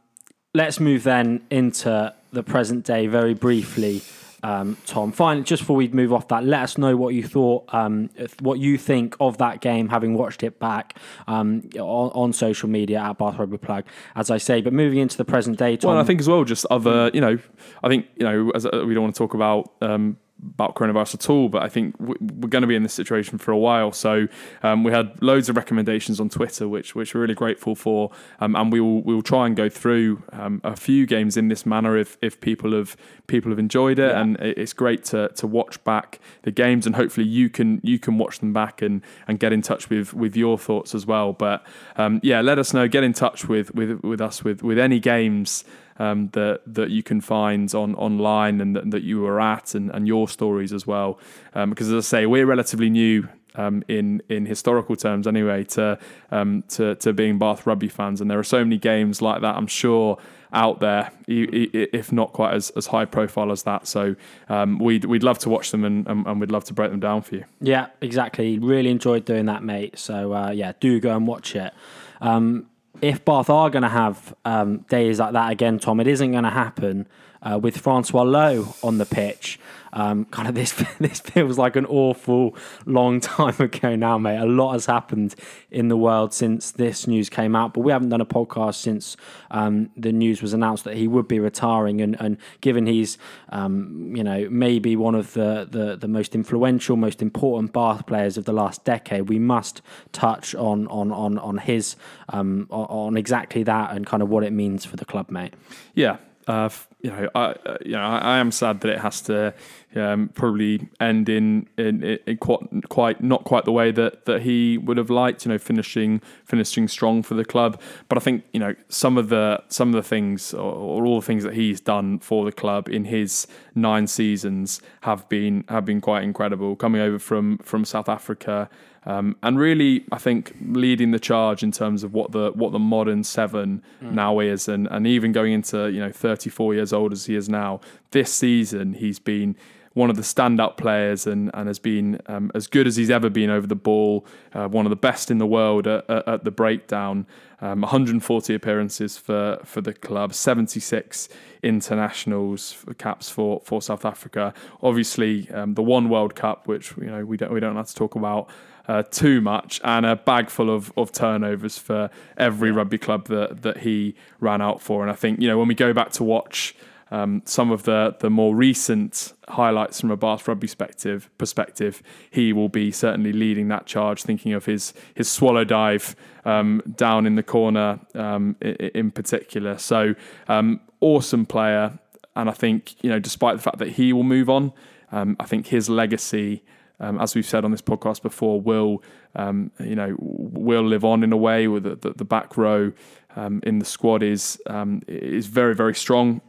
let's move then into the present day very briefly. Um, Tom, finally, just before we move off that, let us know what you thought, um, what you think of that game, having watched it back um, on, on, social media at Bath Rugby Plug, as I say. But moving into the present day, Tom. Well, I think as well, just other, you know, I think you know, as uh, we don't want to talk about um, about coronavirus at all, but I think we're going to be in this situation for a while. So um, we had loads of recommendations on Twitter, which which we're really grateful for, um, and we will we will try and go through um, a few games in this manner if if people have people have enjoyed it, yeah. and it's great to to watch back the games, and hopefully you can you can watch them back and and get in touch with with your thoughts as well. But um, yeah, let us know. Get in touch with with with us with with any games um, that that you can find on online and that, that you were at and, and your stories as well. Um, because as I say, we're relatively new um, in in historical terms anyway to um, to to being Bath rugby fans, and there are so many games like that. I'm sure out there, if not quite as, as high profile as that. So um, we'd we'd love to watch them and, and, and, we'd love to break them down for you. Yeah, exactly. Really enjoyed doing that, mate. So uh, yeah, do go and watch it. Um, if Bath are going to have um, days like that again, Tom, it isn't going to happen uh, with Francois Louw on the pitch. Um, kind of this this feels like an awful long time ago now, mate. A lot has happened in the world since this news came out, but we haven't done a podcast since um, the news was announced that he would be retiring. And, and given he's um, you know maybe one of the, the the most influential, most important Bath players of the last decade, we must touch on on on on his um, on exactly that and kind of what it means for the club, mate. Yeah, uh, you know, I, uh, you know, I, I, am sad that it has to um, probably end in, in, in quite, quite, not quite the way that, that he would have liked. You know, finishing finishing strong for the club. But I think you know some of the some of the things or, or all the things that he's done for the club in his nine seasons have been have been quite incredible. Coming over from from South Africa. Um, and really, I think leading the charge in terms of what the what the modern seven mm. now is, and, and even going into you know 34 years old as he is now. This season, he's been one of the standout players and, and has been um, as good as he's ever been over the ball, uh, one of the best in the world at, at, at the breakdown. Um, 140 appearances for, for the club, 76 internationals for caps for, for South Africa. Obviously, um, the one World Cup, which you know we don't we don't have to talk about uh, too much, and a bag full of, of turnovers for every rugby club that that he ran out for. And I think you know when we go back to watch. Um, some of the the more recent highlights from a Bath rugby perspective, perspective, he will be certainly leading that charge. Thinking of his his swallow dive um, down in the corner um, in, in, particular. So um, awesome player, and I think you know, despite the fact that he will move on, um, I think his legacy um, as we've said on this podcast before, will um, you know will live on in a way with the, the, back row um, in the squad is um, is very very strong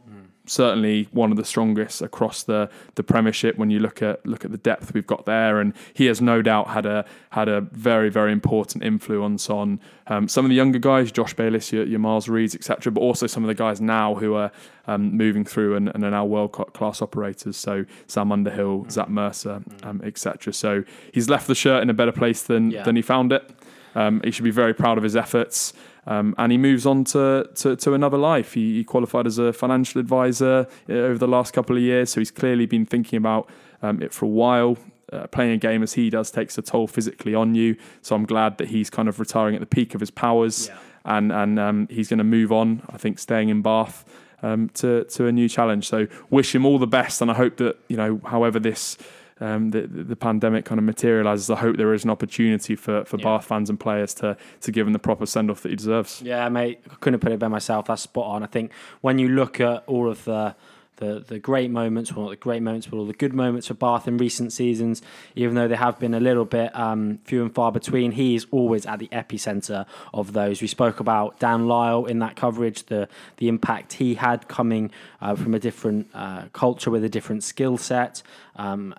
certainly one of the strongest across the the Premiership when you look at look at the depth we've got there, and he has no doubt had a had a very very important influence on um, some of the younger guys, Josh Bayliss, your, your Miles Reids, etc., but also some of the guys now who are um, moving through and, and, are now world class operators. So Sam Underhill, mm. Zach Mercer, mm. um, etc. So he's left the shirt in a better place than yeah. than he found it. Um, he should be very proud of his efforts. Um, and he moves on to, to, to another life. He, he, qualified as a financial advisor uh, over the last couple of years, so he's clearly been thinking about um, it for a while. Uh, playing a game as he does takes a toll physically on you, so I'm glad that he's kind of retiring at the peak of his powers, yeah. and and um, he's going to move on. I think staying in Bath um, to to a new challenge. So wish him all the best, and I hope that you know, however this um, the, the pandemic kind of materializes, I hope there is an opportunity for, for yeah. Bath fans and players to to give him the proper send off that he deserves. Yeah, mate, I couldn't have put it better myself. That's spot on. I think when you look at all of the the the great moments, well not the great moments, but all the good moments for Bath in recent seasons. Even though they have been a little bit um, few and far between, he is always at the epicenter of those. We spoke about Dan Lyle in that coverage, the the impact he had coming uh, from a different uh, culture with a different skill set, um,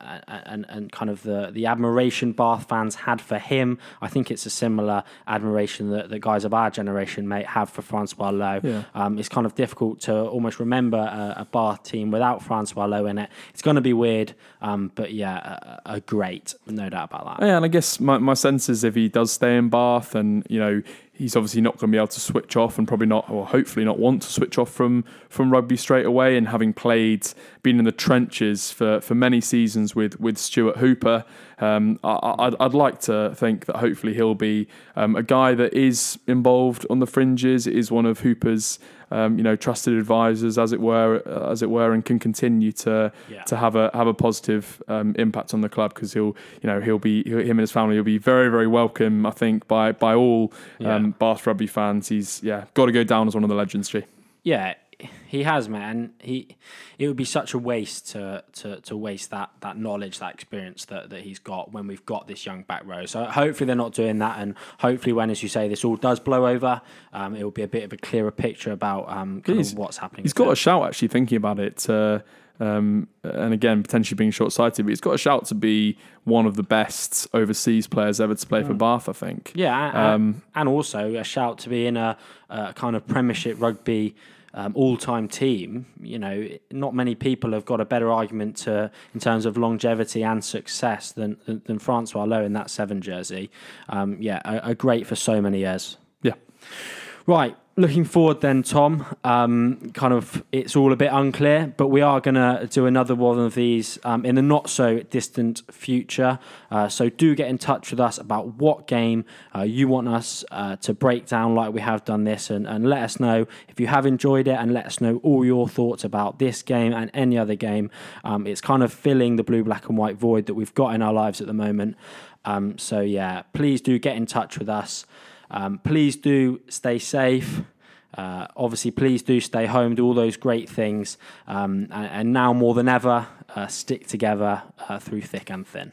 and and kind of the the admiration Bath fans had for him. I think it's a similar admiration that the guys of our generation may have for Francois Louw. Yeah. Um, it's kind of difficult to almost remember a, a Bath team without Francois Louw in it. It's going to be weird, um, but yeah, a, a great, no doubt about that. Yeah, and I guess my, my sense is if he does stay in Bath and, you know, he's obviously not going to be able to switch off and probably not, or hopefully not want to switch off from from rugby straight away. And having played, been in the trenches for, for many seasons with with Stuart Hooper, um, I, would I'd like to think that hopefully he'll be um, a guy that is involved on the fringes, is one of Hooper's um, you know trusted advisors, as it were, as it were, and can continue to Yeah. to have a have a positive um, impact on the club because he'll you know he'll be he'll, him and his family will be very very welcome. I think by by all um, Bath rugby fans. He's yeah got to go down as one of the legends. G. Yeah, he has, man. He it would be such a waste to to, to waste that that knowledge, that experience that, that he's got when we've got this young back row. So hopefully they're not doing that, and hopefully when, as you say, this all does blow over, um, it will be a bit of a clearer picture about um, kind of what's happening. He's got them. a shout actually thinking about it. Uh, um, and again, potentially being short sighted, but he's got a shout to be one of the best overseas players ever to play for Bath, I think. Yeah, a- Um, and also a shout to be in a, a kind of Premiership rugby um, all-time team. You know, not many people have got a better argument to in terms of longevity and success than than, than Francois Louw in that seven jersey. Um, yeah, a, a great for so many years. Yeah. Right, looking forward then, Tom. Um, kind of, it's all a bit unclear, but we are going to do another one of these um, in the not so distant future. Uh, so do get in touch with us about what game uh, you want us uh, to break down, like we have done this, and, and let us know if you have enjoyed it, and let us know all your thoughts about this game and any other game. Um, it's kind of filling the blue, black, and white void that we've got in our lives at the moment. Um, so yeah, please do get in touch with us. Um, please do stay safe. Uh, obviously, please do stay home, do all those great things. Um, and, and now more than ever, uh, stick together uh, through thick and thin.